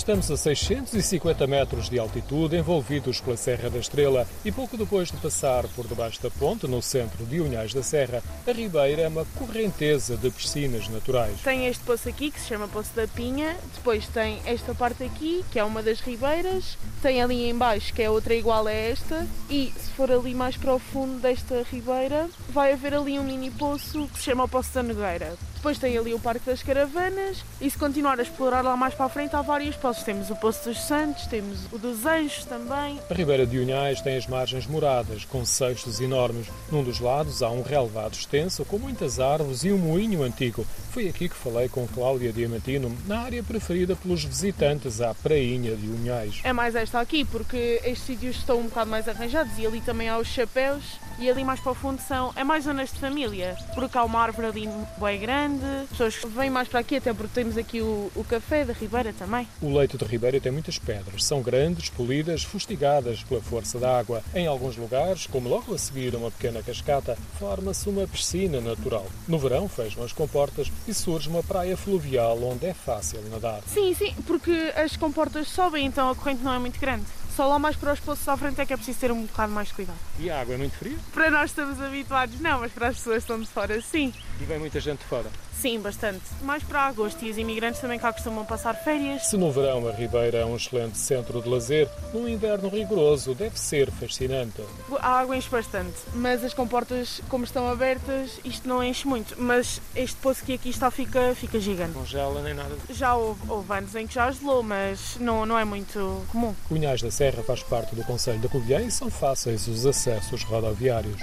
Estamos a 650 metros de altitude, envolvidos pela Serra da Estrela, e pouco depois de passar por debaixo da ponte, no centro de Unhais da Serra, a Ribeira é uma correnteza de piscinas naturais. Tem este poço aqui, que se chama Poço da Pinha, depois tem esta parte aqui, que é uma das ribeiras, tem ali embaixo, que é outra igual a esta, e se for ali mais para o fundo desta ribeira, vai haver ali um mini poço que se chama Poço da Nogueira. Depois tem ali o Parque das Caravanas e se continuar a explorar lá mais para a frente há vários poços. Temos o Poço dos Santos, temos o dos Anjos também. A Ribeira de Unhais tem as margens moradas, com seixos enormes. Num dos lados há um relevado extenso com muitas árvores e um moinho antigo. Foi aqui que falei com Cláudia Diamantino, na área preferida pelos visitantes à Prainha de Unhais. É mais esta aqui, porque estes sítios estão um bocado mais arranjados e ali também há os chapéus e ali mais para o fundo são, é mais zonas de família, porque há uma árvore ali bem grande, pessoas vêm mais para aqui até porque temos aqui o, o café da Ribeira também. O leito de Ribeira tem muitas pedras, são grandes, polidas, fustigadas pela força da água. Em alguns lugares, como logo a seguir uma pequena cascata, forma-se uma piscina natural. No verão fecham as comportas e surge uma praia fluvial onde é fácil nadar. Sim, sim, porque as comportas sobem, então a corrente não é muito grande. Só lá mais para os poços à frente é que é preciso ter um bocado mais de cuidado. E a água é muito fria? Para nós estamos habituados, não, mas para as pessoas que estão de fora, sim. E vem muita gente de fora? Sim, bastante. Mais para agosto e os imigrantes também cá costumam passar férias. Se no verão a Ribeira é um excelente centro de lazer, no inverno rigoroso deve ser fascinante. A água enche bastante, mas as comportas, como estão abertas, isto não enche muito. Mas este poço que aqui está fica, fica gigante. Não gela nem nada. Já houve, houve anos em que já gelou, mas não, não é muito comum. Cunhais da Serra faz parte do Conselho da Covilhã e são fáceis os acessos rodoviários.